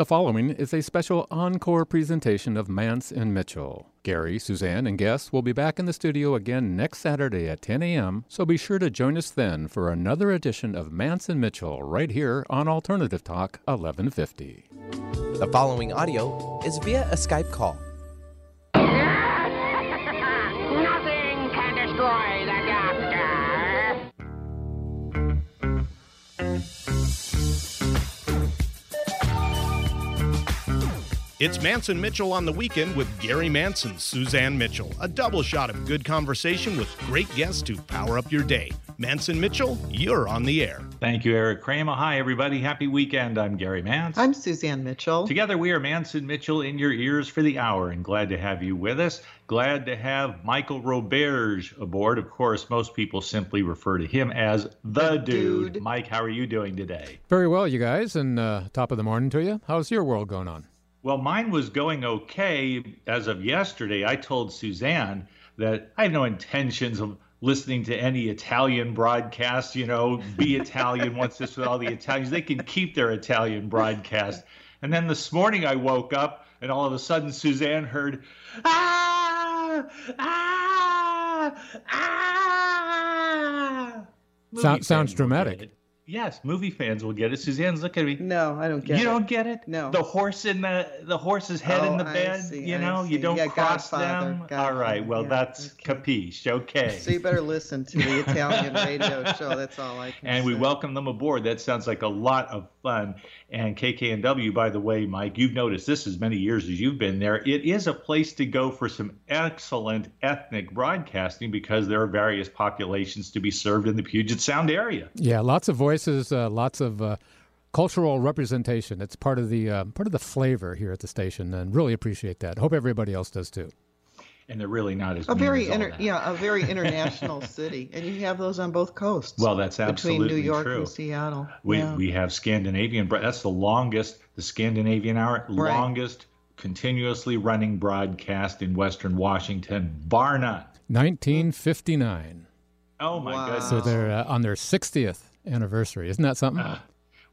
The following is a special encore presentation of Mance and Mitchell. Gary, Suzanne, and guests will be back in the studio again next Saturday at 10 a.m., so be sure to join us then for another edition of Mance and Mitchell right here on Alternative Talk 1150. The following audio is via a Skype call. It's Mance and Mitchell on the weekend with Gary Mance, Suzanne Mitchell. A double shot of good conversation with great guests to power up your day. Mance and Mitchell, you're on the air. Thank you, Eric Kramer. Hi, everybody. Happy weekend. I'm Gary Mance. I'm Suzanne Mitchell. Together, we are Mance and Mitchell in your ears for the hour, and glad to have you with us. Glad to have Michael Roberge aboard. Of course, most people simply refer to him as the, The dude. dude. Mike, how are you doing today? Very well, you guys, and uh, top of the morning to you. How's your world going on? Well, mine was going okay as of yesterday. I told Suzanne that I have no intentions of listening to any Italian broadcast. You know, be Italian, what's this with all the Italians? They can keep their Italian broadcast. And then this morning I woke up and all of a sudden Suzanne heard, ah, ah, ah. Movie sounds fans will dramatic. Get it. Yes, movie fans will get it. Suzanne's looking at me. No, I don't get you it. You don't get it? No. The horse in the the horse's head in Oh, the I bed. see, you I know, you don't Yeah, cross Godfather, them. All Godfather, right. Well, yeah, that's okay. capiche. Okay. So you better listen to the Italian radio show. That's all I can say. and we welcome them aboard. That sounds like a lot of fun. And KKNW, by the way, Mike, you've noticed this as many years as you've been there. It is a place to go for some excellent ethnic broadcasting because there are various populations to be served in the Puget Sound area. Yeah, lots of voices, uh, lots of uh, cultural representation. It's part of the uh, part of the flavor here at the station, and really appreciate that. Hope everybody else does too. And they're really not as a very as all inter- that. yeah, a very international city, and you have those on both coasts. Well, that's between New York true. and Seattle. We yeah. we have Scandinavian. That's the longest, the Scandinavian hour, Right. longest continuously running broadcast in Western Washington, bar none. 1959. Oh my Wow. goodness. So they're uh, on their 60th anniversary. Isn't that something? Ah,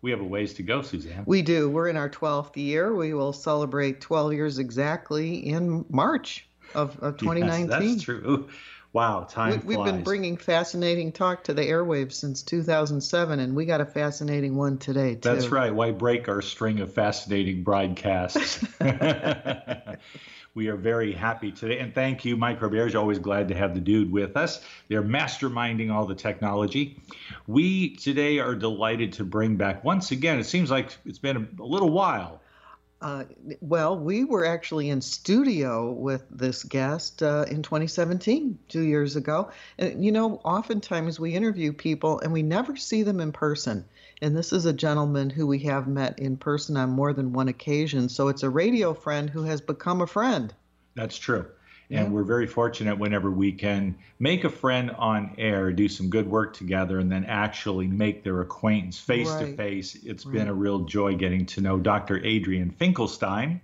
we have a ways to go, Suzanne. we do. We're in our 12th year. We will celebrate 12 years exactly in March of, of 2019. Yes, that's true. Wow, time We, we've been bringing fascinating talk to the airwaves since 2007, and we got a fascinating one today too. That's right. Why break our string of fascinating broadcasts? we are very happy today. And thank you, Mike Roberge. Always glad to have the dude with us. They're masterminding all the technology. We today are delighted to bring back, once again, it seems like it's been a, a little while. Uh, well, we were actually in studio with this guest uh, in 2017, two years ago. And you know, oftentimes we interview people and we never see them in person. And this is a gentleman who we have met in person on more than one occasion. So it's a radio friend who has become a friend. That's true. And we're very fortunate whenever we can make a friend on air, do some good work together, and then actually make their acquaintance face to face. It's been a real joy getting to know Dr. Adrian Finkelstein.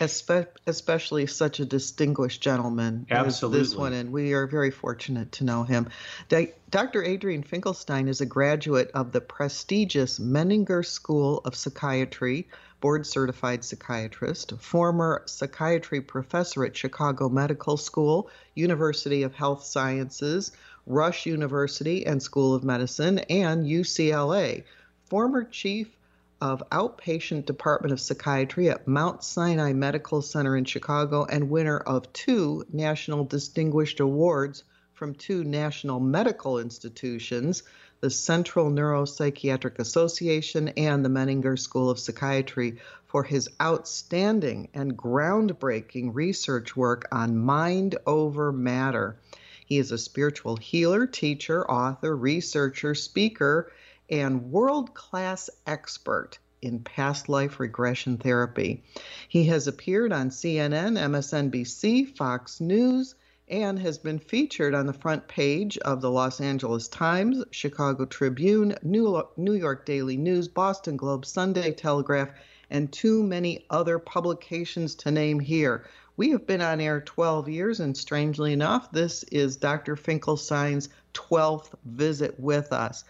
Espe- especially such a distinguished gentleman as this one, and we are very fortunate to know him. Di- Dr. Adrian Finkelstein is a graduate of the prestigious Menninger School of Psychiatry, board certified psychiatrist, former psychiatry professor at Chicago Medical School, University of Health Sciences, Rush University and School of Medicine, and UCLA, former chief of Outpatient Department of Psychiatry at Mount Sinai Medical Center in Chicago and winner of two National Distinguished Awards from two national medical institutions, the Central Neuropsychiatric Association and the Menninger School of Psychiatry, for his outstanding and groundbreaking research work on mind over matter. He is a spiritual healer, teacher, author, researcher, speaker, and world class expert in past life regression therapy. He has appeared on CNN, MSNBC, Fox News, and has been featured on the front page of the Los Angeles Times, Chicago Tribune, New York Daily News, Boston Globe, Sunday Telegraph, and too many other publications to name here. We have been on air 12 years, and strangely enough, this is Dr. Finkelstein's 12th visit with us.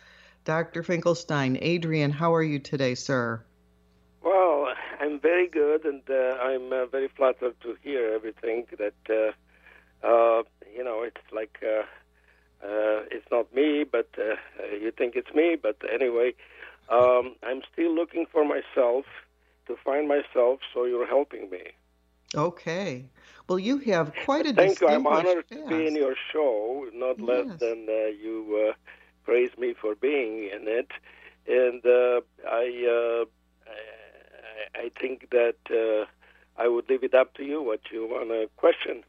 Dr. Finkelstein, Adrian, how are you today, sir? Well, I'm very good, and uh, I'm uh, very flattered to hear everything that uh, uh, you know. It's like uh, uh, it's not me, but uh, you think it's me. But anyway, um, I'm still looking for myself to find myself. So you're helping me. Okay. Well, you have quite a Thank you. I'm honored to be in your show, not less than uh, you uh, praise me for being in it. And uh, I, uh, I, I think that uh, I would leave it up to you what you want to question.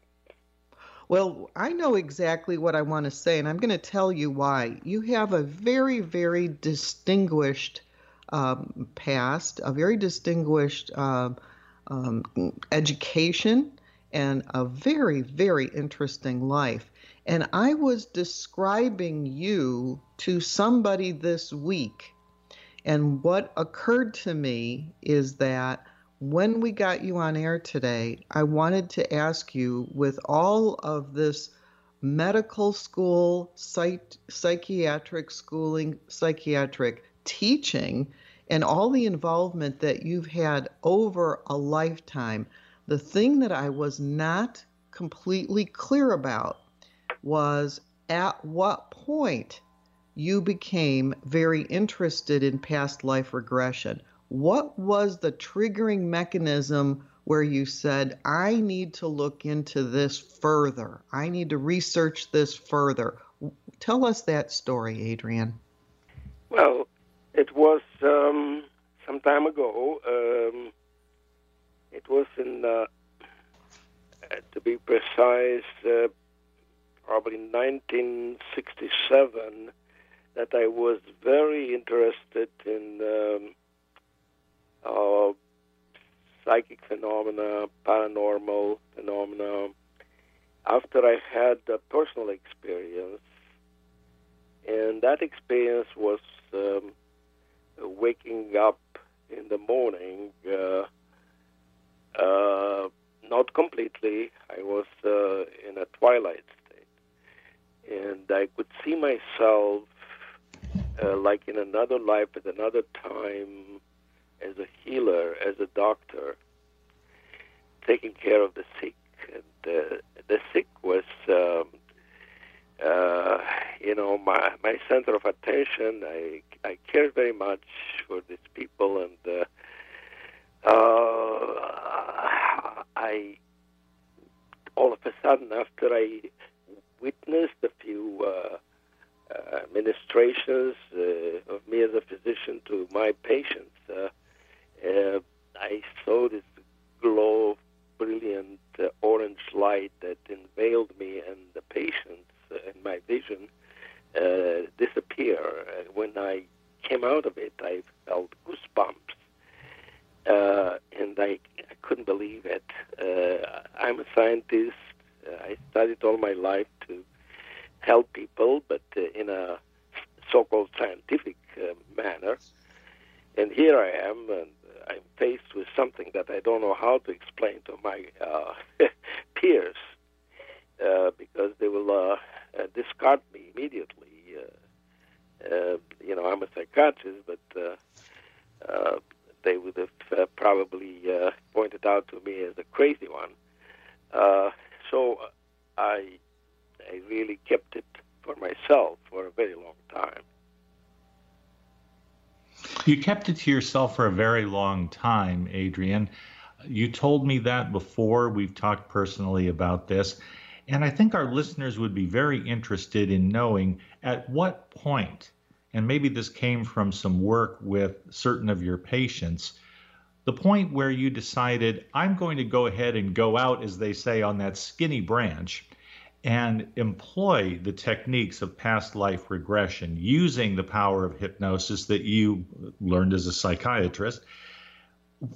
Well, I know exactly what I want to say, and I'm going to tell you why. You have a very, very distinguished um, past, a very distinguished um, um, education, and a very, very interesting life. And I was describing you to somebody this week, and what occurred to me is that when we got you on air today, I wanted to ask you with all of this medical school, psych- psychiatric schooling, psychiatric teaching, and all the involvement that you've had over a lifetime, the thing that I was not completely clear about was at what point you became very interested in past life regression. What was the triggering mechanism where you said, I need to look into this further? I need to research this further. Tell us that story, Adrian. Well, it was um, some time ago. Um, it was in, uh, to be precise, uh, probably 1967, that I was very interested in um, uh, psychic phenomena, paranormal phenomena. After I had a personal experience, and that experience was um, waking up in the morning, uh, uh, not completely. I was uh, in a twilight state, and I could see myself uh, like in another life at another time as a healer, as a doctor, taking care of the sick. And uh, the sick was, um, uh, you know, my my center of attention. I I cared very much for these people, and uh, uh, I all of a sudden, after I witnessed a few. Uh, uh, administrations uh, of me as a physician to my patients, uh, uh, I saw this glow of brilliant uh, orange light that enveiled me and the patients and my vision uh, disappear. When I came out of it, I felt goosebumps. Uh, and I, I couldn't believe it. Uh, I'm a scientist. I studied all my life to help people, but in a so-called scientific uh, manner. And here I am, and I'm faced with something that I don't know how to explain to my uh, peers uh, because they will uh, discard me immediately. Uh, uh, you know, I'm a psychiatrist, but uh, they would have probably pointed out to me as a crazy one. So I I really kept it for myself for a very long time. You kept it to yourself for a very long time, Adrian. You told me that before. We've talked personally about this. And I think our listeners would be very interested in knowing at what point, and maybe this came from some work with certain of your patients, the point where you decided, I'm going to go ahead and go out, as they say, on that skinny branch and employ the techniques of past life regression using the power of hypnosis that you learned as a psychiatrist.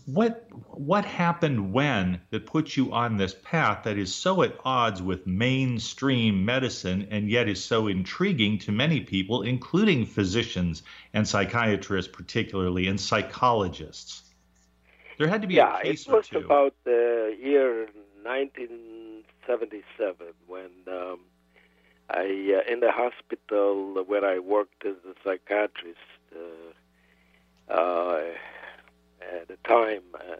What what happened when that put you on this path that is so at odds with mainstream medicine and yet is so intriguing to many people including physicians and psychiatrists particularly and psychologists? There had to be yeah, a case it was about the year 1977 when um, I, uh, in the hospital where I worked as a psychiatrist, uh, uh, at the time, uh,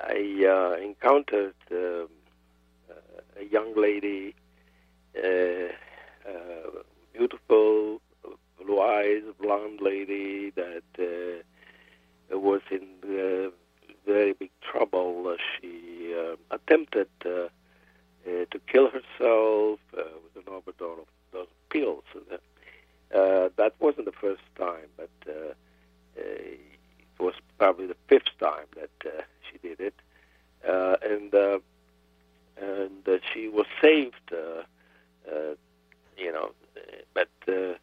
I uh, encountered um, uh, a young lady, beautiful, blue eyes, blonde lady that was in very big trouble. She attempted uh, to kill herself uh, with an overdose of those pills. And, uh, that wasn't the first time, but uh, uh, it was probably the fifth time that uh, she did it. Uh, and uh, and uh, she was saved, uh, uh, you know, but uh,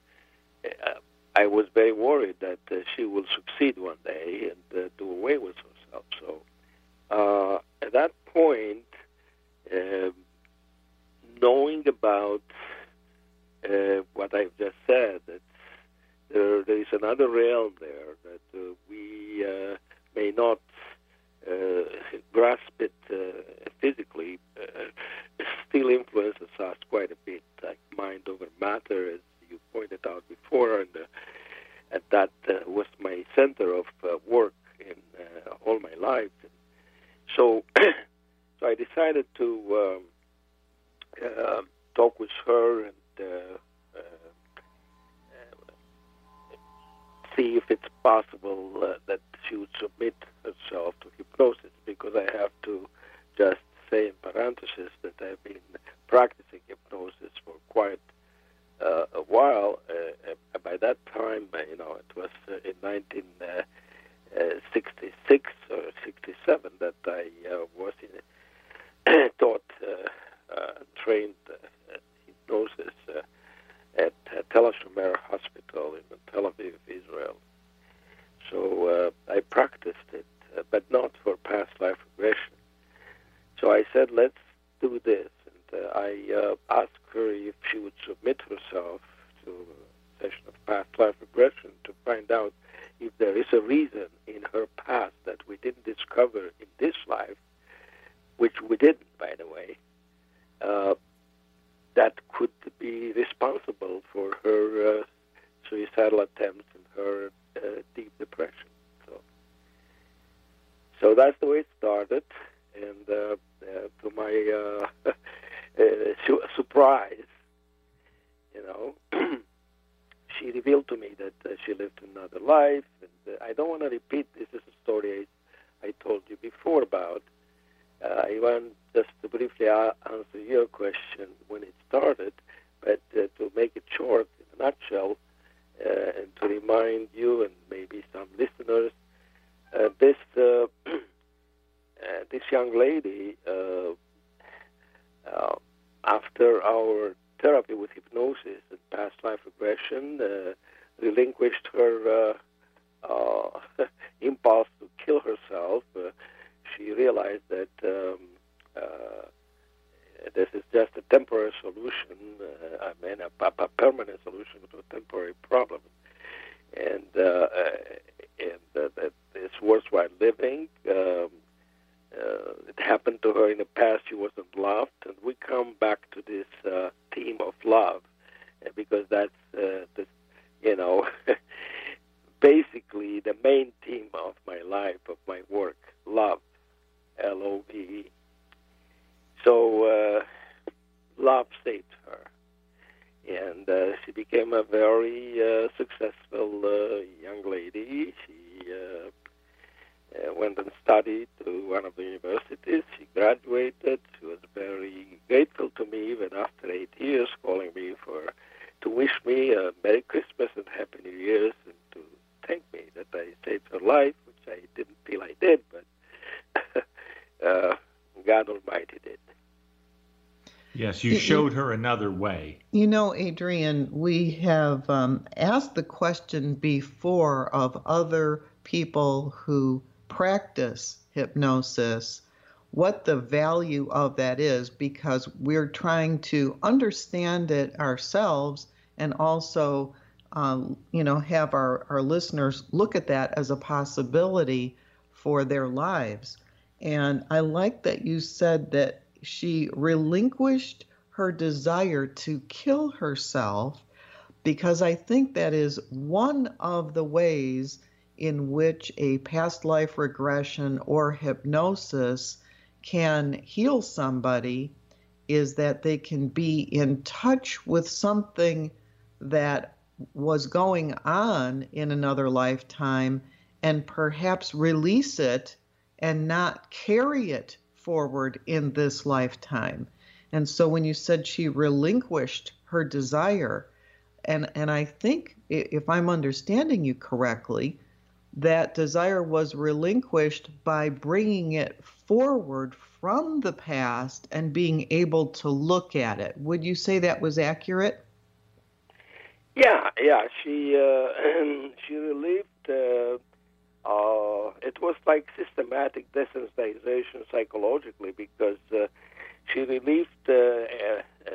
I was very worried that uh, she will succeed one day and uh, do away with herself. So uh, at that point, um knowing about uh, what I've just said, that there, there is another realm there that uh, we uh, may not uh, grasp it uh, physically, uh, still influences us quite a bit, like mind over matter, as you pointed out before, and, and that was my center of work in all my life. So, so I decided to um, uh, talk with her and uh, uh, see if it's possible uh, that she would submit herself to hypnosis because I have to just say in parenthesis that I've been practicing hypnosis for quite uh, a while. Uh, uh, by that time, you know, it was uh, in 1966 or 67 that I was in, taught, trained uh, hypnosis uh, at uh, Tel Shomer Hospital in Tel Aviv, Israel. So uh, I practiced it, uh, but not for past life regression. So I said, let's do this. And uh, I uh, asked her if she would submit herself to a session of past life regression to find out if there is a reason in her past that we didn't discover in this life, which we didn't, by the way, uh, that could be responsible for her uh, suicidal attempts and her uh, deep depression. So, so that's the way it started, and uh, uh, to my su- surprise, you know, she revealed to me that uh, she lived another life. And uh, I don't want to repeat. This is a story I, I told you before about. Uh, I want just to briefly answer your question when it started, but uh, to make it short, in a nutshell, uh, and to remind you and maybe some listeners, uh, this uh, this young lady, after our therapy with hypnosis and past life regression, relinquished her impulse to kill herself. She realized that um, uh, this is just a temporary solution, uh, I mean, a, a permanent solution to a temporary problem. And, uh, uh, and that it's worthwhile living. Um, uh, it happened to her in the past. She wasn't loved, and we come back to this uh, theme of love because that's you know, basically the main theme of my life, of my work, love, L-O-V-E. So uh, love saved her, and uh, she became a very uh, successful uh, young lady. She uh, uh, went and studied to one of the universities. She graduated. She was very grateful to me even after eight years, calling me for to wish me a Merry Christmas and Happy New Year's and to thank me that I saved her life, which I didn't feel I did, but uh, God Almighty did. Yes, you showed her another way. You know, Adrian, we have um, asked the question before of other people who practice hypnosis what the value of that is because we're trying to understand it ourselves and also um, you know have our, our listeners look at that as a possibility for their lives and i like that you said that she relinquished her desire to kill herself because i think that is one of the ways in which a past life regression or hypnosis can heal somebody is that they can be in touch with something that was going on in another lifetime and perhaps release it and not carry it forward in this lifetime. And so when you said she relinquished her desire, and, and I think if I'm understanding you correctly, that desire was relinquished by bringing it forward from the past and being able to look at it. Would you say that was accurate? Yeah, yeah. She uh, she relieved. Uh, uh, it was like systematic desensitization psychologically because uh, she relieved, uh, uh, uh,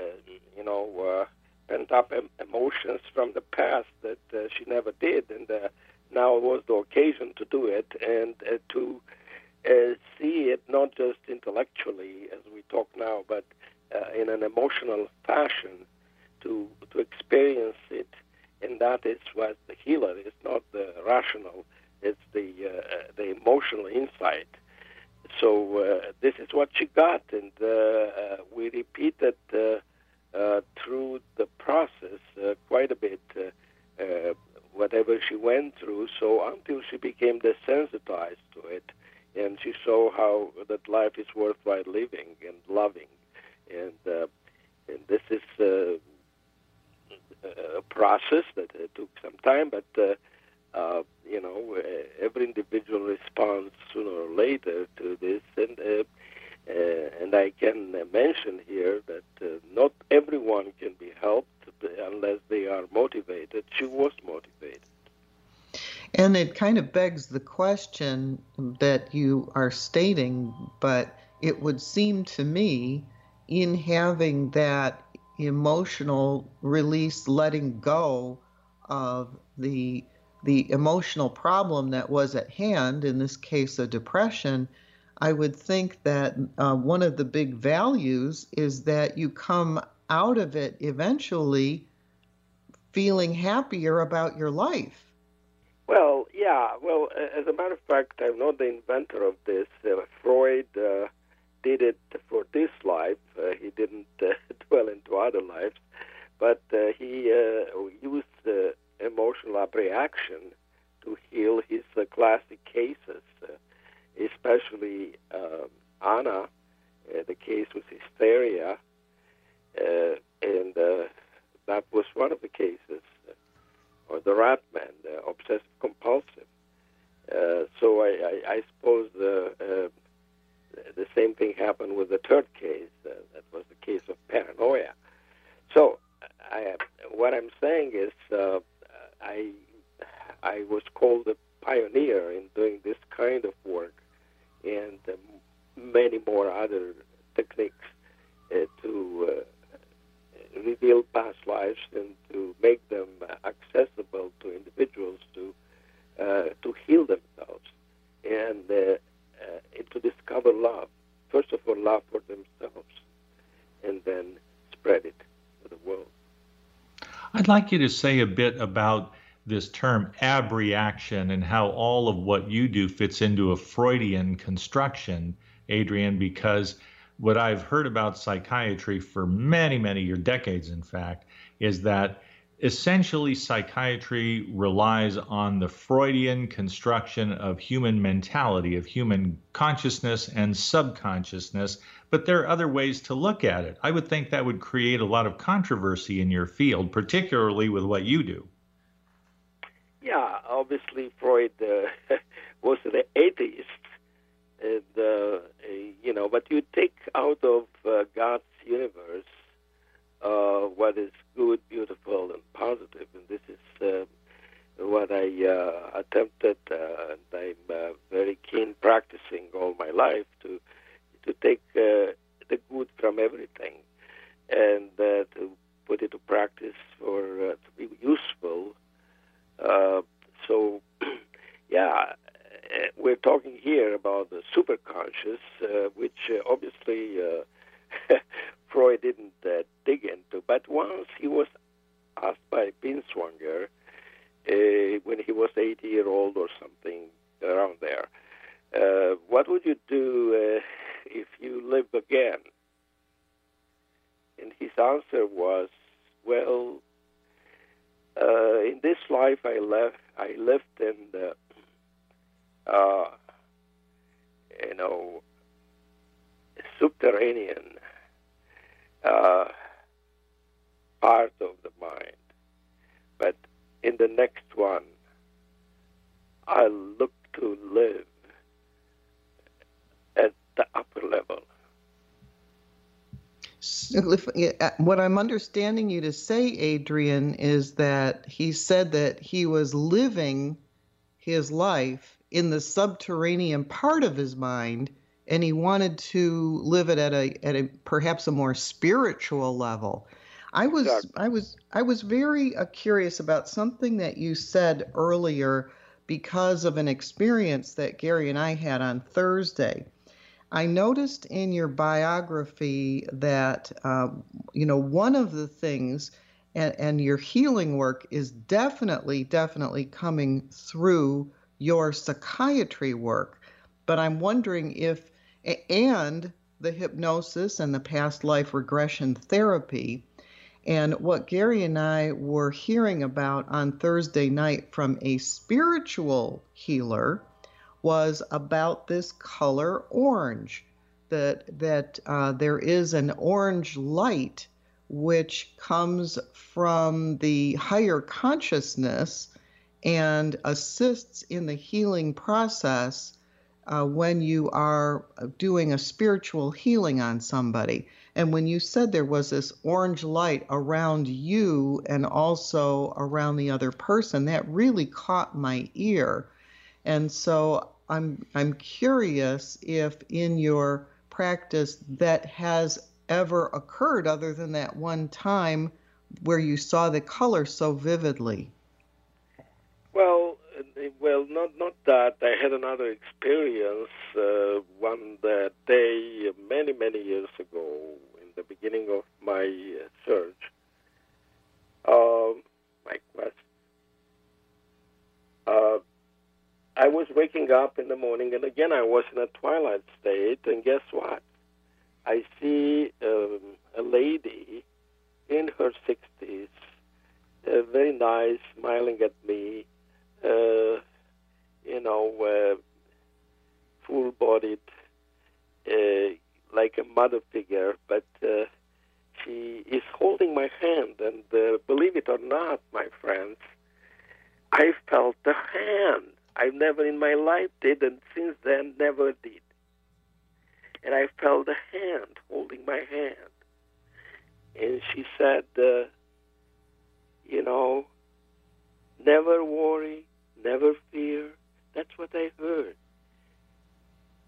you know, pent up em- emotions from the past that she never did, and now was the occasion to do it and to see it not just intellectually as we talk now, but in an emotional fashion to to experience it, and that is what the healer is, not the rational. It's the uh, the emotional insight. So uh, this is what she got, and uh, uh we repeated uh, uh, through the process quite a bit whatever she went through. So until she became desensitized to it, and she saw how that life is worthwhile living and loving, and and this is a process that took some time, but uh, uh, you know, every individual responds sooner or later to this, and and I can mention here that not everyone can be helped unless they are motivated. She was motivated. And it kind of begs the question that you are stating, but it would seem to me in having that emotional release, letting go of the the emotional problem that was at hand, in this case, a depression, I would think that uh, one of the big values is that you come out of it eventually feeling happier about your life. Well, yeah. Well, as a matter of fact, I'm not the inventor of this. Uh, Freud uh, did it for this life. Uh, he didn't uh, dwell into other lives, but uh, he used emotional reaction to heal his uh, classic cases, uh, especially um, Anna, uh, the case with hysteria, uh, and that was one of the cases, or the rat man, the obsessive compulsive. So I, I, I suppose the the same thing happened with the third case. Uh, that was the case of paranoia. So, I, what I'm saying is, uh, I I was called a pioneer in doing this kind of work, and um, many more other techniques uh, to uh, reveal past lives and to make them accessible to individuals to uh, to heal themselves. And uh, uh, to discover love. First of all, love for themselves, and then spread it to the world. I'd like you to say a bit about this term abreaction and how all of what you do fits into a Freudian construction, Adrian, because what I've heard about psychiatry for many, many years, decades in fact, is that essentially psychiatry relies on the Freudian construction of human mentality, of human consciousness and subconsciousness, but there are other ways to look at it. I would think that would create a lot of controversy in your field, particularly with what you do. Yeah, obviously Freud uh, was an atheist, and uh, you know, but you take out of uh, God's universe uh, what is good, beautiful, and positive. And this is uh, what I uh, attempted, uh, and I'm uh, very keen practicing all my life to to take uh, the good from everything and uh, to put it to practice for to be useful. So, yeah, we're talking here about the superconscious, which obviously Freud didn't uh, dig into. But once he was asked by Binswanger uh, when he was 80 year old or something around there. Uh, what would you do uh, if you live again? And his answer was, well, uh, in this life I left, I lived in the, uh, you know, subterranean uh, part of the mind. But in the next one, I look to live at the upper level. Uh, what I'm understanding you to say, Adrian, is that he said that he was living his life in the subterranean part of his mind, and he wanted to live it at a at a perhaps a more spiritual level. I was I was I was very uh, curious about something that you said earlier because of an experience that Gary and I had on Thursday. I noticed in your biography that, uh, you know, one of the things, and, and your healing work is definitely, definitely coming through your psychiatry work. But I'm wondering if, and the hypnosis and the past life regression therapy, and what Gary and I were hearing about on Thursday night from a spiritual healer was about this color orange. That that uh, there is an orange light which comes from the higher consciousness and assists in the healing process uh, when you are doing a spiritual healing on somebody. And when you said there was this orange light around you and also around the other person, that really caught my ear. And so I'm I'm curious if in your practice that has ever occurred other than that one time where you saw the color so vividly. Well, well, not not that. I had another experience uh, one day many many years ago in the beginning of my uh, search, um, my quest. Uh, I was waking up in the morning, and again, I was in a twilight state, and guess what? I see um, a lady in her 60s, uh, very nice, smiling at me, uh, you know, uh, full bodied, uh, like a mother figure, but uh, she is holding my hand, and uh, believe it or not, my friends, I felt the hand I've never in my life did, and since then never did. And I felt a hand holding my hand. And she said, uh, you know, never worry, never fear. That's what I heard.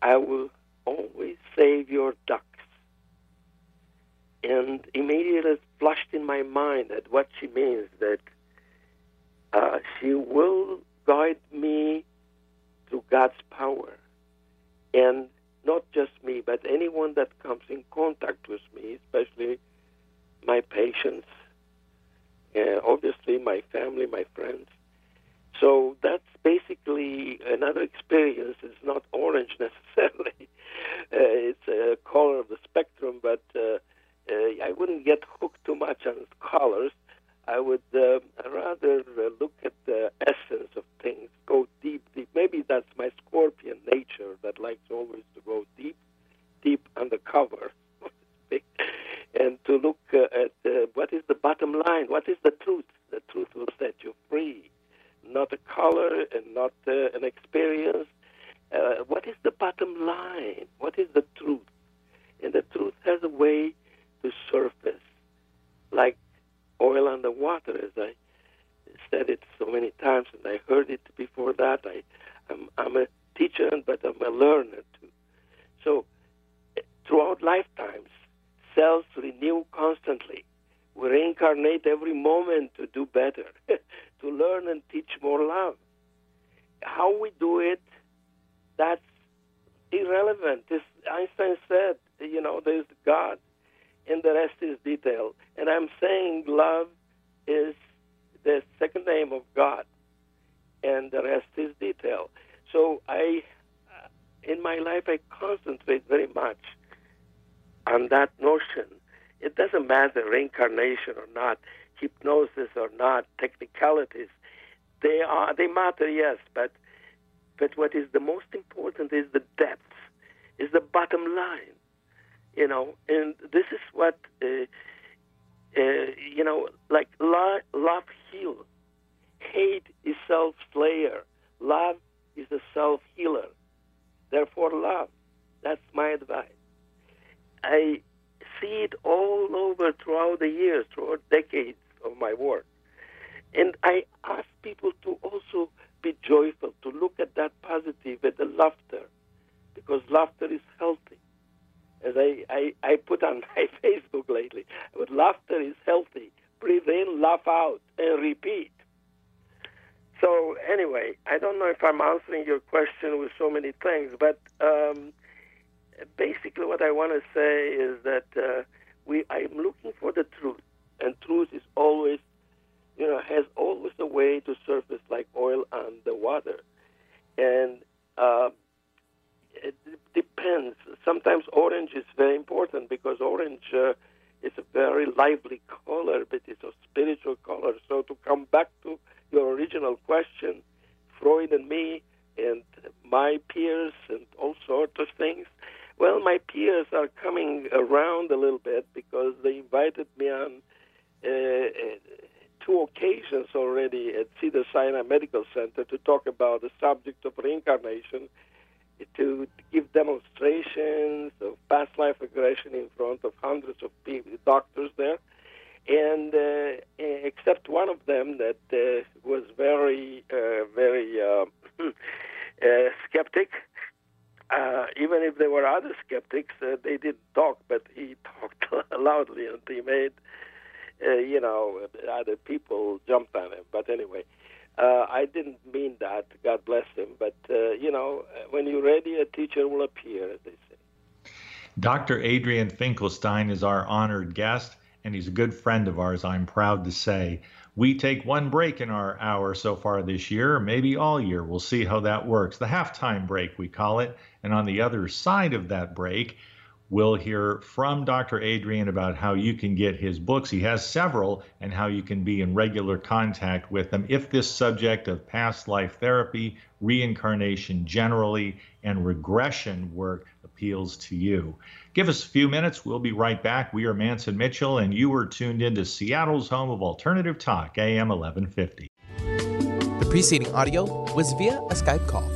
I will always save your ducks. And immediately it flashed in my mind that what she means that uh, she will guide me through God's power. And not just me, but anyone that comes in contact with me, especially my patients, uh, obviously my family, my friends. So that's basically another experience. It's not orange necessarily. Uh, it's a color of the spectrum, but uh, uh, I wouldn't get hooked too much on colors. I would uh, rather uh, look at the essence of things, go deep, deep. Maybe that's my scorpion nature that likes always to go deep, deep undercover, and to look uh, at what is the bottom line, what is the truth. The truth will set you free, not a color and not uh, an experience. Uh, what is the bottom line? What is the truth? And the truth has a way to surface, like oil on the water, as I said it so many times, and I heard it before that. I, I'm, I'm a teacher, but I'm a learner too. So, throughout lifetimes, cells renew constantly. We reincarnate every moment to do better, to learn and teach more love. How we do it, that's irrelevant. This Einstein said, you know, there's God and the rest is detail. And I'm saying love is the second name of God. and the rest is detail. So I, uh, in my life, I concentrate very much on that notion. It doesn't matter reincarnation or not, hypnosis or not, technicalities. They are they matter, yes, but but what is the most important is the depth, is the bottom line. You know, and this is what uh, uh, you know, like love, love heals. Hate is self slayer. Love is a self healer. Therefore, love. That's my advice. I see it all over throughout the years, throughout decades of my work. And I ask people to also be joyful, to look at that positive, at the laughter, because laughter is healthy. As I, I, I put on my Facebook lately, but laughter is healthy. Breathe in, laugh out, and repeat. So anyway, I don't know if I'm answering your question with so many things, but um, basically what I want to say is that uh, we I'm looking for the truth, and truth is always, you know, has always a way to surface like oil on the water, and uh, it depends. Sometimes orange is very important because orange uh, is a very lively color, but it's a spiritual color. So to come back to your original question, Freud and me and my peers and all sorts of things. Well, my peers are coming around a little bit because they invited me on two occasions already at Cedar Sinai Medical Center to talk about the subject of reincarnation, to give demonstrations of past life regression in front of hundreds of people, doctors there and uh, except one of them that uh, was very, uh, very uh, uh, skeptic. Uh, even if there were other skeptics, they didn't talk, but he talked loudly, and he made, Uh, you know, other people jumped on him. But anyway, uh, I didn't mean that. God bless him. But uh, you know, when you're ready, a teacher will appear, as they say. Dr. Adrian Finkelstein is our honored guest and he's a good friend of ours, I'm proud to say. We take one break in our hour so far this year, maybe all year. We'll see how that works. The halftime break, we call it. And on the other side of that break, we'll hear from Dr. Adrian about how you can get his books. He has several, and how you can be in regular contact with them if this subject of past life therapy, reincarnation generally, and regression work appeals to you. Give us a few minutes. We'll be right back. We are Mance and Mitchell, and you are tuned into Seattle's home of alternative talk, AM 1150. The preceding audio was via a Skype call.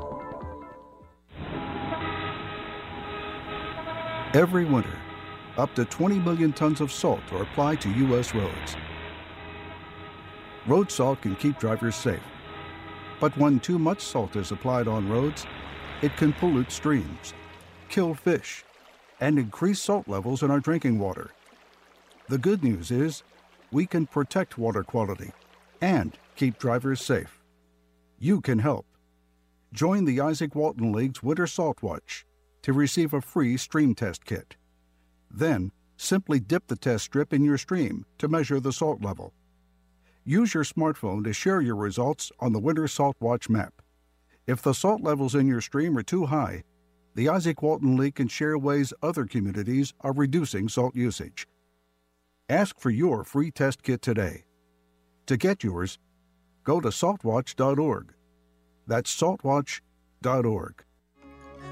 Every winter, up to 20 million tons of salt are applied to U.S. roads. Road salt can keep drivers safe. But when too much salt is applied on roads, it can pollute streams, kill fish, and increase salt levels in our drinking water. The good news is we can protect water quality and keep drivers safe. You can help. Join the Izaak Walton League's Winter Salt Watch to receive a free stream test kit. Then, simply dip the test strip in your stream to measure the salt level. Use your smartphone to share your results on the Winter Salt Watch map. If the salt levels in your stream are too high, the Izaak Walton League can share ways other communities are reducing salt usage. Ask for your free test kit today. To get yours, go to saltwatch.org. That's saltwatch.org.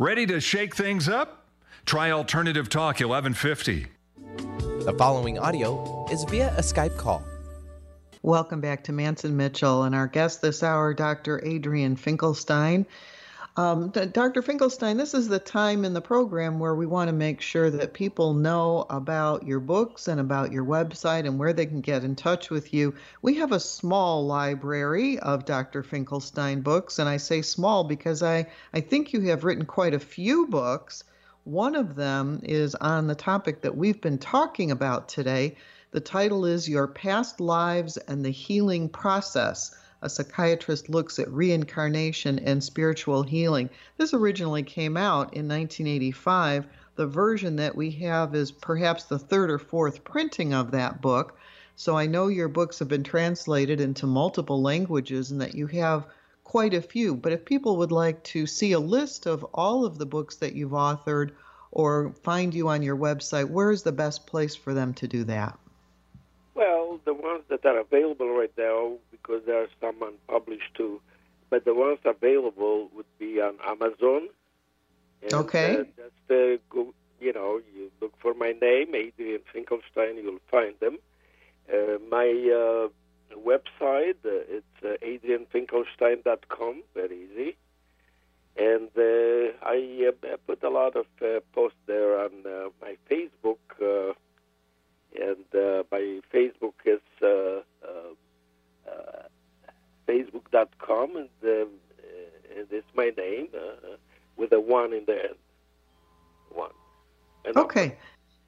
Ready to shake things up? Try Alternative Talk 1150. The following audio is via a Skype call. Welcome back to Mance and Mitchell, and our guest this hour, Dr. Adrian Finkelstein. Um, Dr. Finkelstein, this is the time in the program where we want to make sure that people know about your books and about your website and where they can get in touch with you. We have a small library of Dr. Finkelstein books, and I say small because I, I think you have written quite a few books. One of them is on the topic that we've been talking about today. The title is Your Past Lives and the Healing Process a psychiatrist looks at reincarnation and spiritual healing. This originally came out in 1985. The version that we have is perhaps the third or fourth printing of that book. So I know your books have been translated into multiple languages and that you have quite a few. But if people would like to see a list of all of the books that you've authored or find you on your website, where is the best place for them to do that? Well, the ones that are available right now because there are some unpublished too. But the ones available would be on Amazon. And, okay. Uh, just uh, go, you know, you look for my name, Adrian Finkelstein, you'll find them. Uh, my uh, website, uh, it's uh, adrianfinkelstein.com, very easy. And uh, I uh, put a lot of uh, posts there on uh, my Facebook, uh, and uh, my Facebook is uh, uh, uh, facebook.com, and, uh, and it's my name uh, with a one in the end. One. And okay.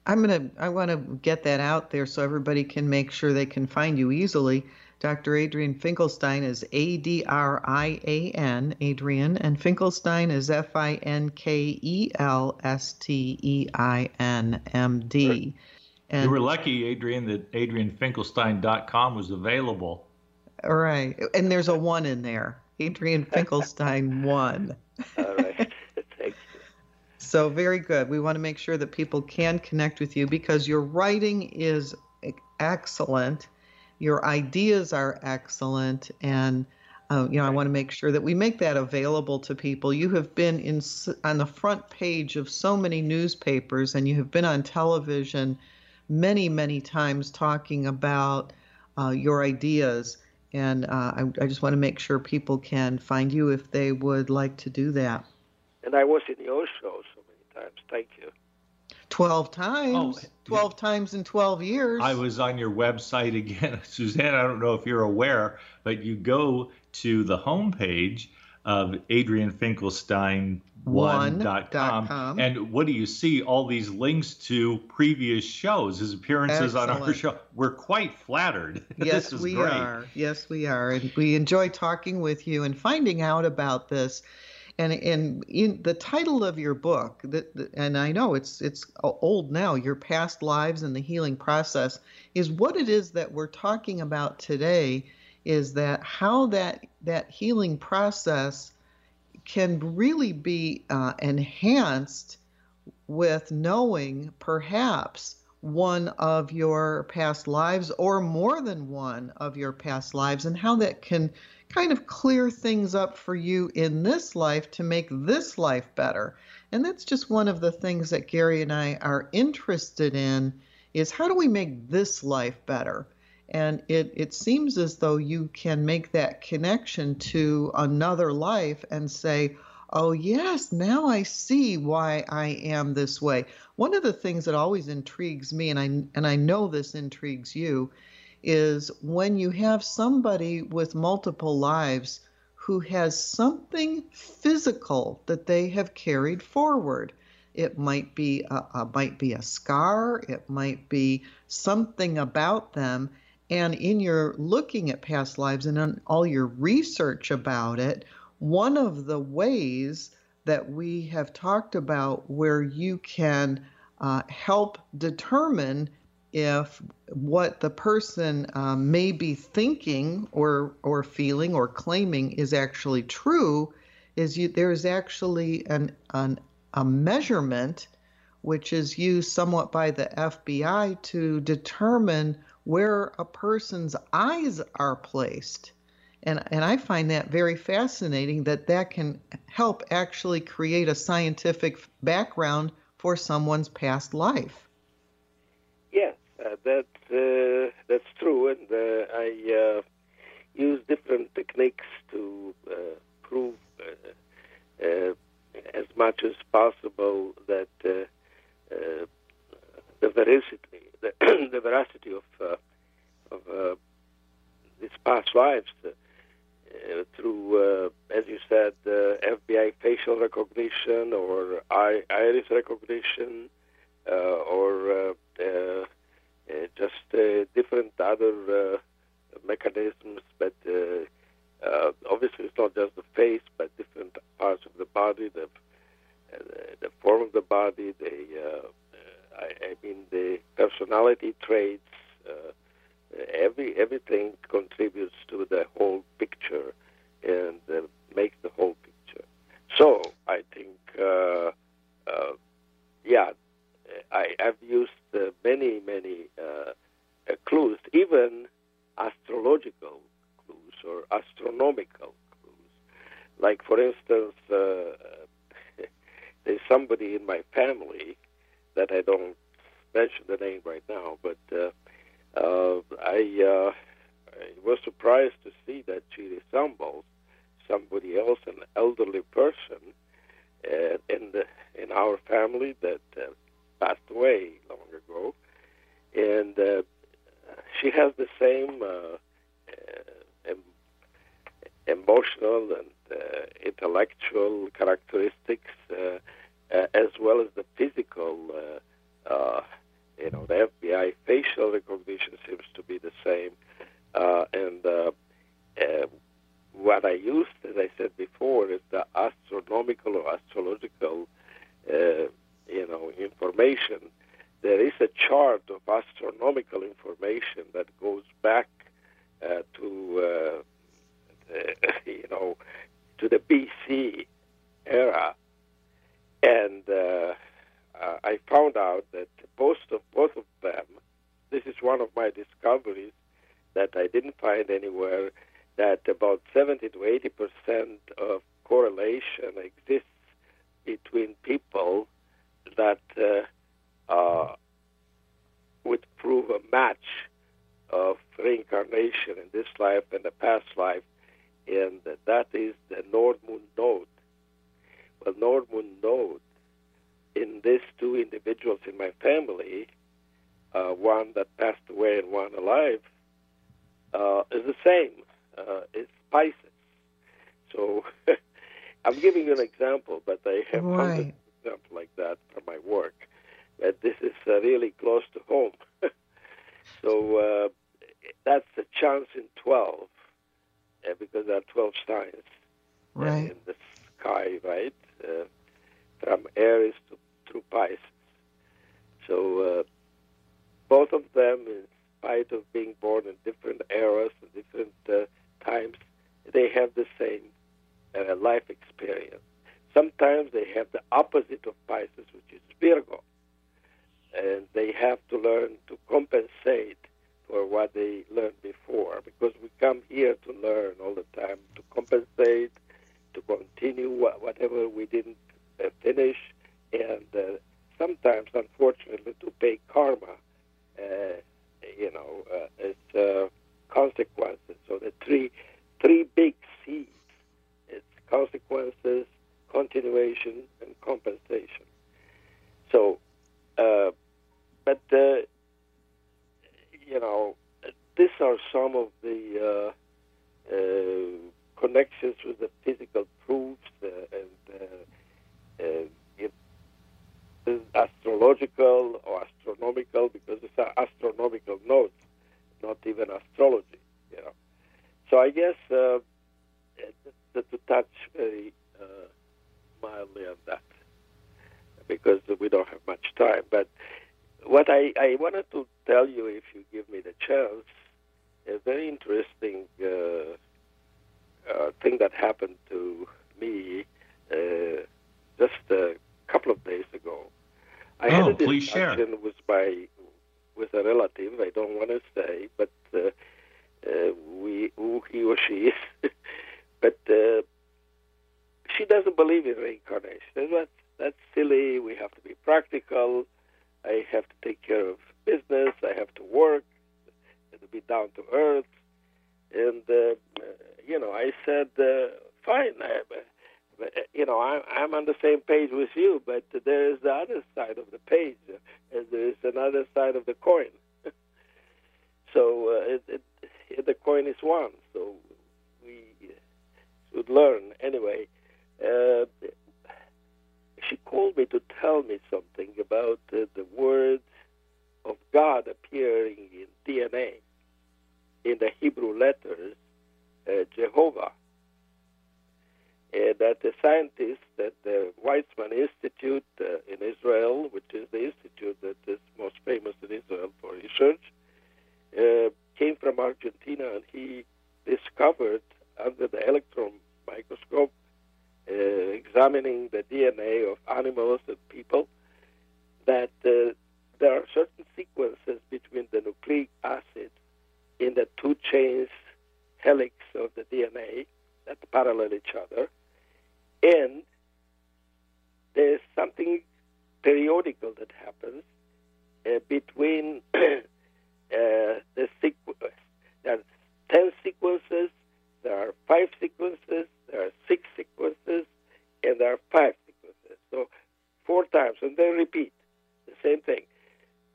I'm gonna. I want to get that out there so everybody can make sure they can find you easily. Dr. Adrian Finkelstein is A D R I A N, Adrian, and Finkelstein is F I N K E L S T E I N M D. And you were lucky, Adrian, that AdrianFinkelstein.com was available. All right. And there's a one in there. Adrian Finkelstein one. All right. Thanks. So very good. We want to make sure that people can connect with you because your writing is excellent, your ideas are excellent, and uh, you know I want to make sure that we make that available to people. You have been in on the front page of so many newspapers, and you have been on television many, many times talking about uh, your ideas. And uh, I, I, just want to make sure people can find you if they would like to do that. And I was in your show so many times. Thank you. 12 times. Oh, 12 yeah. times in 12 years. I was on your website again. Suzanne, I don't know if you're aware, but you go to the homepage of Adrian Finkelstein one.com. And what do you see? All these links to previous shows, his appearances Excellent. on our show. We're quite flattered. Yes, we great. are. Yes, we are. And we enjoy talking with you and finding out about this. And and in the title of your book, that and I know it's it's old now. Your past lives and the healing process is what it is that we're talking about today. Is that how that that healing process can really be uh, enhanced with knowing perhaps one of your past lives or more than one of your past lives and how that can kind of clear things up for you in this life to make this life better. And that's just one of the things that Gary and I are interested in is how do we make this life better? And it, it seems as though you can make that connection to another life and say, oh, yes, now I see why I am this way. One of the things that always intrigues me, and I, and I know this intrigues you, is when you have somebody with multiple lives who has something physical that they have carried forward. It might be a, a, might be a scar. It might be something about them, and in your looking at past lives and all your research about it, one of the ways that we have talked about where you can uh, help determine if what the person um, may be thinking or or feeling or claiming is actually true is you there is actually an, an a measurement which is used somewhat by the FBI to determine where a person's eyes are placed and and I find that very fascinating that that can help actually create a scientific background for someone's past life. Yes, uh, that uh, that's true, and uh, I uh, use different techniques to uh, prove uh, as much as possible that the veracity, the, the veracity of uh, of uh, these past lives uh, through, uh, as you said, uh, FBI facial recognition or iris recognition uh, or just different other mechanisms. But obviously, it's not just the face, but different parts of the body, the the form of the body, the I, I mean the personality traits, uh, every everything contributes to the whole picture and uh, makes the whole picture. So I think, uh, uh, yeah, I have used uh, many many uh, clues, even astrological clues or astronomical clues. Like for instance, there's somebody in my family that I don't mention the name right now, but uh, I, uh, I was surprised to see that she resembles somebody else, an elderly person uh, in the in our family that uh, passed away long ago, and uh, she has the same uh, uh, em- emotional and uh, intellectual characteristics, uh, uh, as well as the physical. Uh, uh, you know, the FBI facial recognition seems to be the same. Uh, and uh, what I used, as I said before, is the astronomical or astrological, you know, information. There is a chart of astronomical information that goes back to, you know, to the BC era, and uh, I found out that both of both of them, this is one of my discoveries that I didn't find anywhere, that about 70 to 80 percent of correlation exists between people that uh, uh, would prove a match of reincarnation in this life and the past life, and that is the Nord Moon node. Nord Moon node in these two individuals in my family, uh, one that passed away and one alive, uh, is the same. Uh, it's Pisces. So I'm giving you an example, but I have right. hundreds of examples like that from my work. But this is uh, really close to home. so uh, that's a chance in 12, uh, because there are 12 signs right. in the sky, right? Uh, from Aries to Pisces. So uh, both of them, in spite of being born in different eras and different uh, times, they have the same uh, life experience. Sometimes they have the opposite of Pisces, which is Virgo, and they have to learn to compensate for what they learned before, because we come here to learn all the time, to compensate, to continue whatever we didn't uh, finish, and uh, sometimes, unfortunately, to pay karma, uh, you know, uh, its uh, consequences. So the three three big C's: it's consequences, continuation, and compensation. So, but you know, these are some of the connections with the physical proofs uh, and uh, uh, astrological or astronomical because it's an astronomical note, not even astrology. You know, so I guess uh, to, to touch very uh, mildly on that because we don't have much time. But what I, I wanted to tell you, if you give me the chance, a very interesting uh, uh, thing that happened to me uh, just a couple of days ago. I oh, had a please discussion share. with my with a relative. I don't want to say, but uh, uh, we who he or she is. but uh, she doesn't believe in reincarnation. That's that's silly. We have to be practical. I have to take care of business. I have to work. I have To be down to earth. And uh, you know, I said, uh, fine. I, you know, I'm, I'm on the same page with you, but there is the other side of the page, and there is another side of the coin. so uh, it, it, the coin is one. So we should learn anyway. Uh, she called me to tell me something about uh, the words of God appearing in DNA in the Hebrew letters uh, Jehovah. And that the scientists at the Weizmann Institute uh, in Israel, which is the institute that is most famous in Israel for research, uh, came from Argentina and he discovered under the electron microscope, uh, examining the DNA of animals and people, that uh, there are certain sequences between the nucleic acid in the two chains helix of the DNA that parallel each other, and there's something periodical that happens uh, between uh, the sequence. There are ten sequences, there are five sequences, there are six sequences, and there are five sequences. So four times, and they repeat the same thing.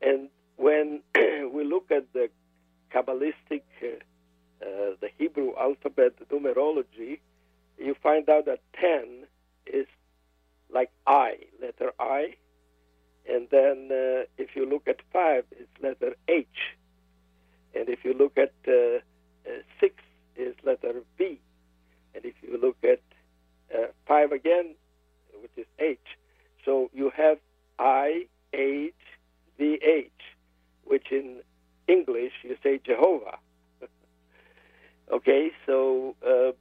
And when we look at the Kabbalistic, uh, uh, the Hebrew alphabet numerology, you find out that 10 is like I, letter I. And then uh, if you look at 5, it's letter H. And if you look at uh, uh, 6, is letter V. And if you look at uh, 5 again, which is H. So you have I, H, V, H, which in English, you say Jehovah. okay, so uh,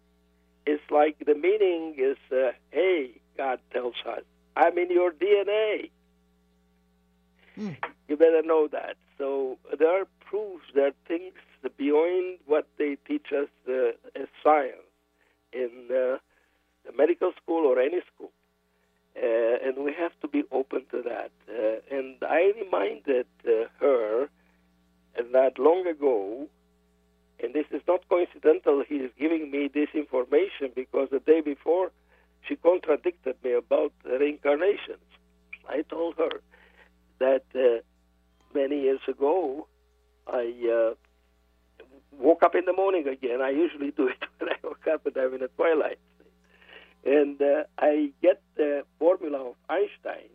it's like the meaning is, uh, hey, God tells us, I'm in your DNA. Hmm. You better know that. So there are proofs, there are things beyond what they teach us uh, as science in uh, the medical school or any school. Uh, and we have to be open to that. Uh, and I reminded uh, her that long ago, and this is not coincidental, he is giving me this information because the day before she contradicted me about reincarnations. I told her that uh, many years ago, I uh, woke up in the morning again. I usually do it when I woke up and I'm in a twilight. And uh, I get the formula of Einstein,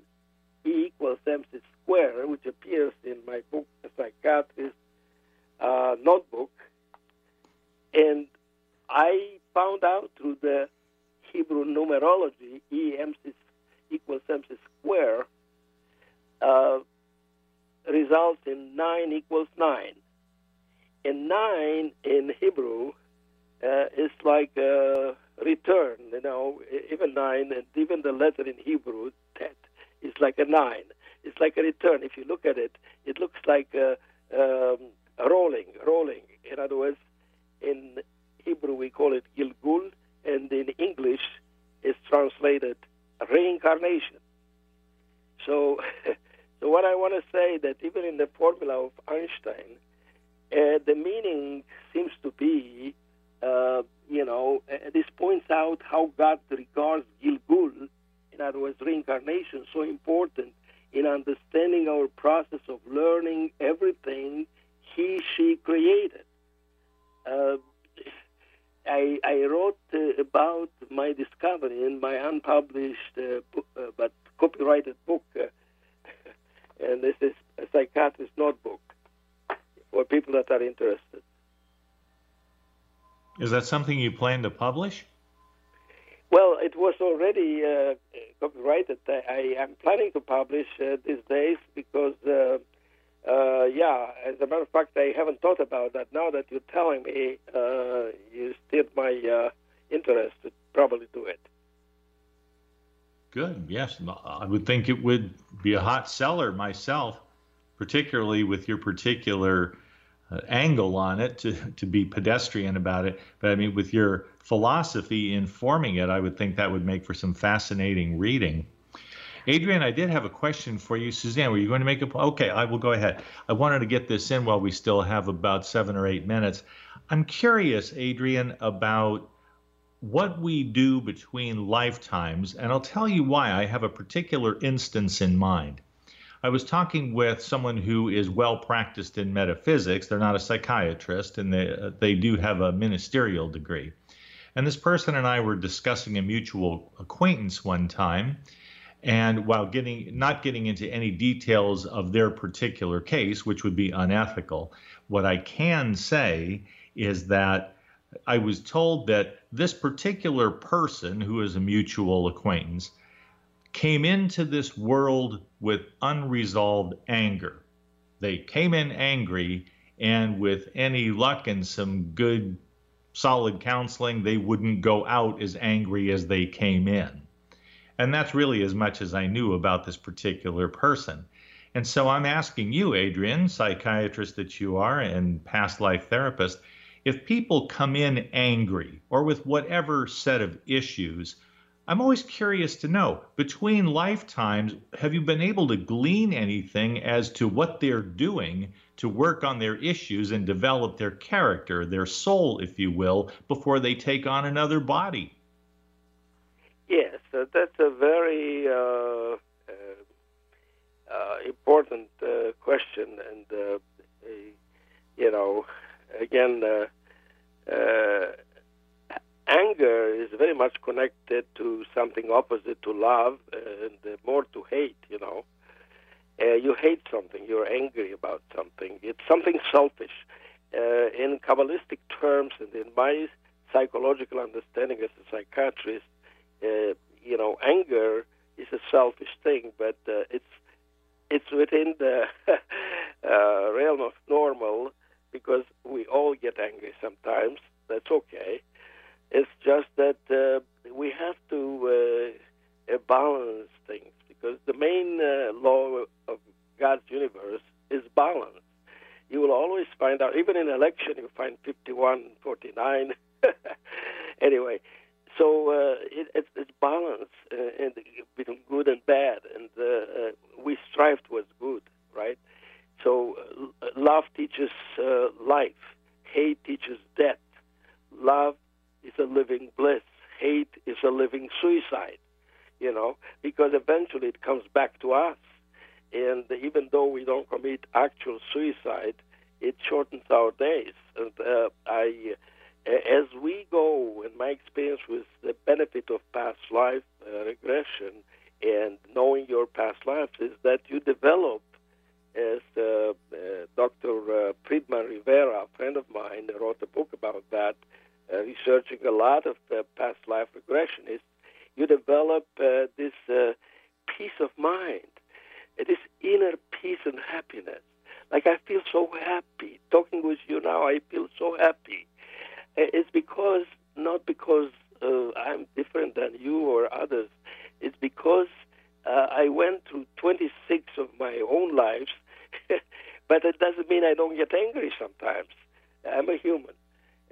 E equals mc square, which appears in my book, The Psychiatrist uh, Notebook. And I found out through the Hebrew numerology, E mc equals mc square, uh, results in 9 equals 9. And 9 in Hebrew uh, is like a return, you know, even 9, and even the letter in Hebrew, tet, is like a 9. It's like a return. If you look at it, it looks like a, um, a rolling, rolling. In other words, in Hebrew we call it Gilgul, and in English it's translated reincarnation. So, so what I want to say that even in the formula of Einstein, uh, the meaning seems to be, uh, you know, this points out how God regards Gilgul, in other words, reincarnation, so important in understanding our process of learning everything He, she created. Uh, I, I wrote uh, about my discovery in my unpublished uh, book, uh, but copyrighted book, uh, and this is a psychiatrist notebook for people that are interested. Is that something you plan to publish? Well, it was already uh, copyrighted. I, I am planning to publish uh, these days because, uh, uh, yeah, as a matter of fact, I haven't thought about that. Now that you're telling me, uh, you stirred my uh, interest to probably do it. Good. Yes, I would think it would be a hot seller myself, particularly with your particular Uh, angle on it to, to be pedestrian about it. But I mean, with your philosophy informing it, I would think that would make for some fascinating reading. Adrian, I did have a question for you. Suzanne, were you going to make a Okay, I will go ahead. I wanted to get this in while we still have about seven or eight minutes. I'm curious, Adrian, about what we do between lifetimes, and I'll tell you why. I have a particular instance in mind. I was talking with someone who is well practiced in metaphysics. They're not a psychiatrist, and they, uh, they do have a ministerial degree. And this person and I were discussing a mutual acquaintance one time. And while getting not getting into any details of their particular case, which would be unethical, what I can say is that I was told that this particular person, who is a mutual acquaintance, came into this world with unresolved anger. They came in angry, and with any luck and some good, solid counseling, they wouldn't go out as angry as they came in. And that's really as much as I knew about this particular person. And so I'm asking you, Adrian, psychiatrist that you are and past life therapist, if people come in angry or with whatever set of issues, I'm always curious to know between lifetimes, have you been able to glean anything as to what they're doing to work on their issues and develop their character, their soul, if you will, before they take on another body? Yes, that's a very uh, uh, uh important uh, question, and uh, you know, again, anger is very much connected to something opposite to love and more to hate, you know. Uh, you hate something, you're angry about something. It's something selfish. Uh, in Kabbalistic terms and in my psychological understanding as a psychiatrist, uh, you know, anger is a selfish thing, but uh, it's it's within the uh, realm of normal because we all get angry sometimes. That's okay. It's just that uh, we have to uh, balance things because the main uh, law of God's universe is balance. You will always find out, even in election, you find 51, 49. anyway, so uh, it, it's, it's balance uh, in, between good and bad, and uh, uh, we strive towards good, right? So uh, love teaches uh, life, hate teaches death. Living bliss. Hate is a living suicide, you know, because eventually it comes back to us. And even though we don't commit actual suicide, it shortens our days. And uh, I, as we go, in my experience with the benefit of past life uh, regression and knowing your past lives, is that you develop, as uh, uh Dr. Uh, Friedemann Rivera, a friend of mine, wrote a book about that researching a lot of uh, past life regression is you develop uh, this uh, peace of mind, uh, this inner peace and happiness. Like I feel so happy talking with you now. I feel so happy. Uh, it's because not because I'm different than you or others. It's because I went through 26 of my own lives, but it doesn't mean I don't get angry sometimes. I'm a human.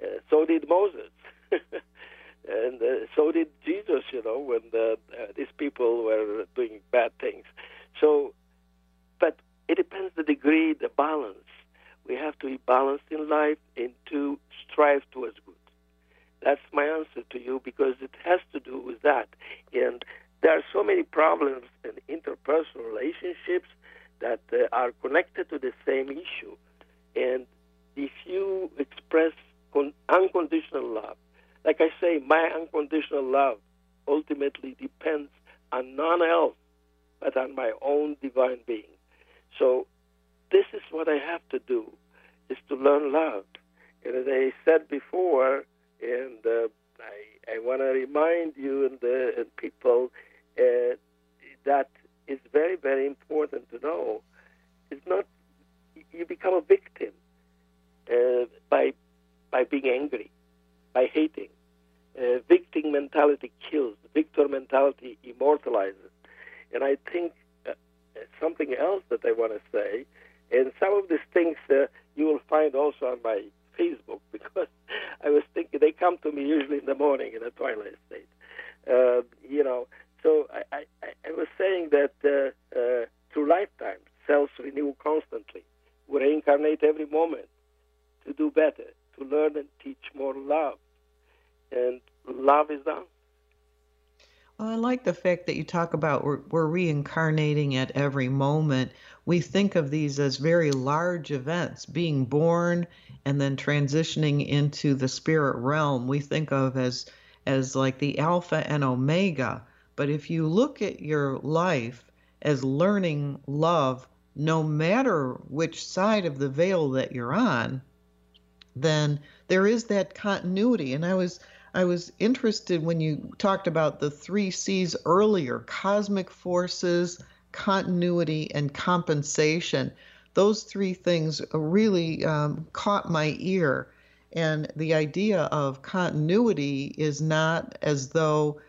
Uh, so did Moses. and uh, so did Jesus, you know, when the, uh, these people were doing bad things. So, but it depends the degree, the balance. We have to be balanced in life and to strive towards good. That's my answer to you because it has to do with that. And there are so many problems in interpersonal relationships that uh, are connected to the same issue. And if you express con- unconditional love. Like I say, my unconditional love ultimately depends on none else but on my own divine being. So this is what I have to do, is to learn love. And as I said before, and uh, I, I want to remind you and, the, and people uh, that it's very, very important to know. It's not you become a victim uh, by by being angry, by hating. Uh, victim mentality kills. Victor mentality immortalizes. And I think uh, something else that I want to say, and some of these things uh, you will find also on my Facebook because I was thinking they come to me usually in the morning in a twilight state. Uh, you know, so I, I, I was saying that uh, uh, through lifetimes, cells renew constantly. We reincarnate every moment to do better, to learn and teach more love. And love is done. Well, I like the fact that you talk about we're, we're reincarnating at every moment. We think of these as very large events, being born and then transitioning into the spirit realm. We think of as as like the alpha and omega. But if you look at your life as learning love, no matter which side of the veil that you're on, then there is that continuity. And I was I was interested when you talked about the three C's earlier cosmic forces, continuity, and compensation. Those three things really um, caught my ear. And the idea of continuity is not as though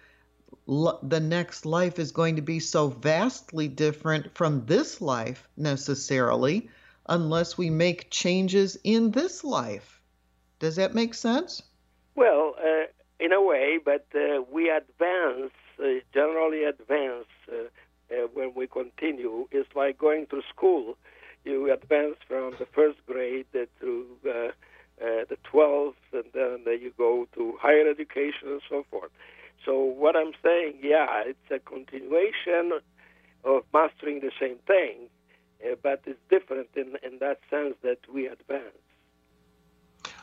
the next life is going to be so vastly different from this life necessarily, unless we make changes in this life. Does that make sense? Well, uh, in a way, but uh, we advance, uh, generally advance uh, uh, when we continue. It's like going to school. You advance from the first grade through uh, the 12th, and then you go to higher education and so forth. So what I'm saying, yeah, it's a continuation of mastering the same thing, Uh, but it's different in, in that sense that we advance.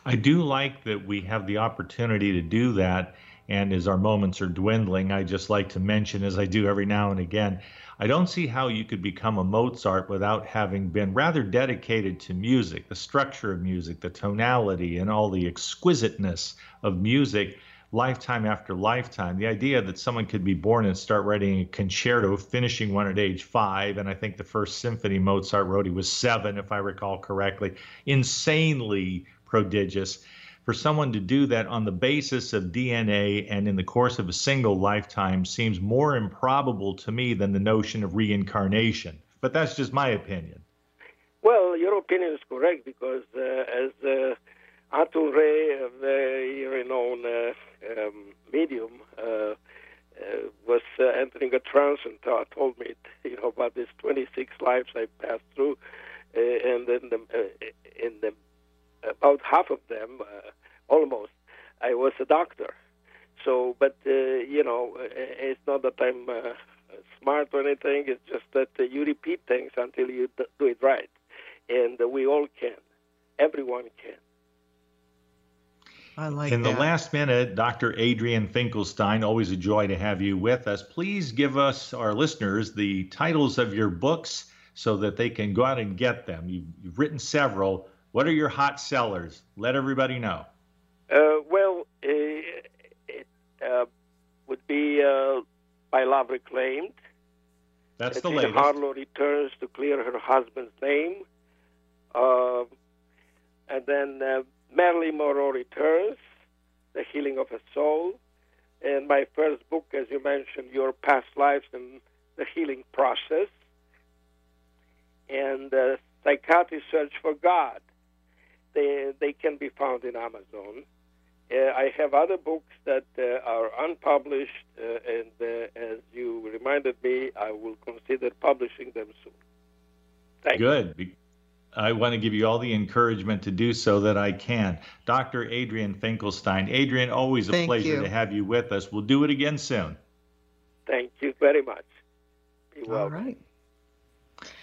I do like that we have the opportunity to do that. And as our moments are dwindling, I just like to mention, as I do every now and again, I don't see how you could become a Mozart without having been rather dedicated to music, the structure of music, the tonality, and all the exquisiteness of music lifetime after lifetime. The idea that someone could be born and start writing a concerto, finishing one at age five, and I think the first symphony Mozart wrote, he was seven, if I recall correctly, insanely prodigious. For someone to do that on the basis of DNA and in the course of a single lifetime seems more improbable to me than the notion of reincarnation. But that's just my opinion. Well, your opinion is correct because uh, as uh, Atul Ray, a very renowned uh, um, medium, uh, uh, was uh, entering a trance and told me, you know, about these 26 lives I passed through, and in the in the about half of them, uh, almost, I was a doctor. So, but uh, you know, uh, it's not that I'm uh, smart or anything. It's just that uh, you repeat things until you do it right, and uh, we all can. Everyone can. I like In that. the last minute, Dr. Adrian Finkelstein, always a joy to have you with us. Please give us, our listeners, the titles of your books so that they can go out and get them. You've, you've written several. What are your hot sellers? Let everybody know. Uh, well, uh, it uh, would be uh, by love reclaimed. That's the latest. Harlow returns to clear her husband's name, uh, and then uh, Marilyn Monroe returns, the healing of a soul, and my first book, as you mentioned, your past lives and the healing process, and uh, search for God they, they can be found in Amazon. Uh, I have other books that uh, are unpublished, uh, and uh, as you reminded me, I will consider publishing them soon. Thank Good. You. I want to give you all the encouragement to do so that I can. Dr. Adrian Finkelstein. Adrian, always a Thank pleasure you. to have you with us. We'll do it again soon. Thank you very much. Be well. All right.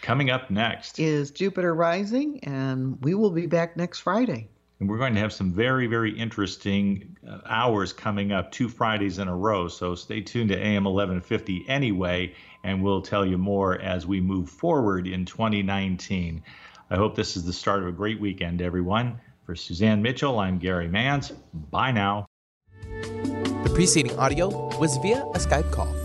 Coming up next is Jupiter Rising, and we will be back next Friday. And we're going to have some very, very interesting uh, hours coming up, two Fridays in a row. So stay tuned to AM 1150 anyway, and we'll tell you more as we move forward in 2019. I hope this is the start of a great weekend, everyone. For Suzanne Mitchell, I'm Gary Mance. Bye now. The Preceding audio was via a Skype call.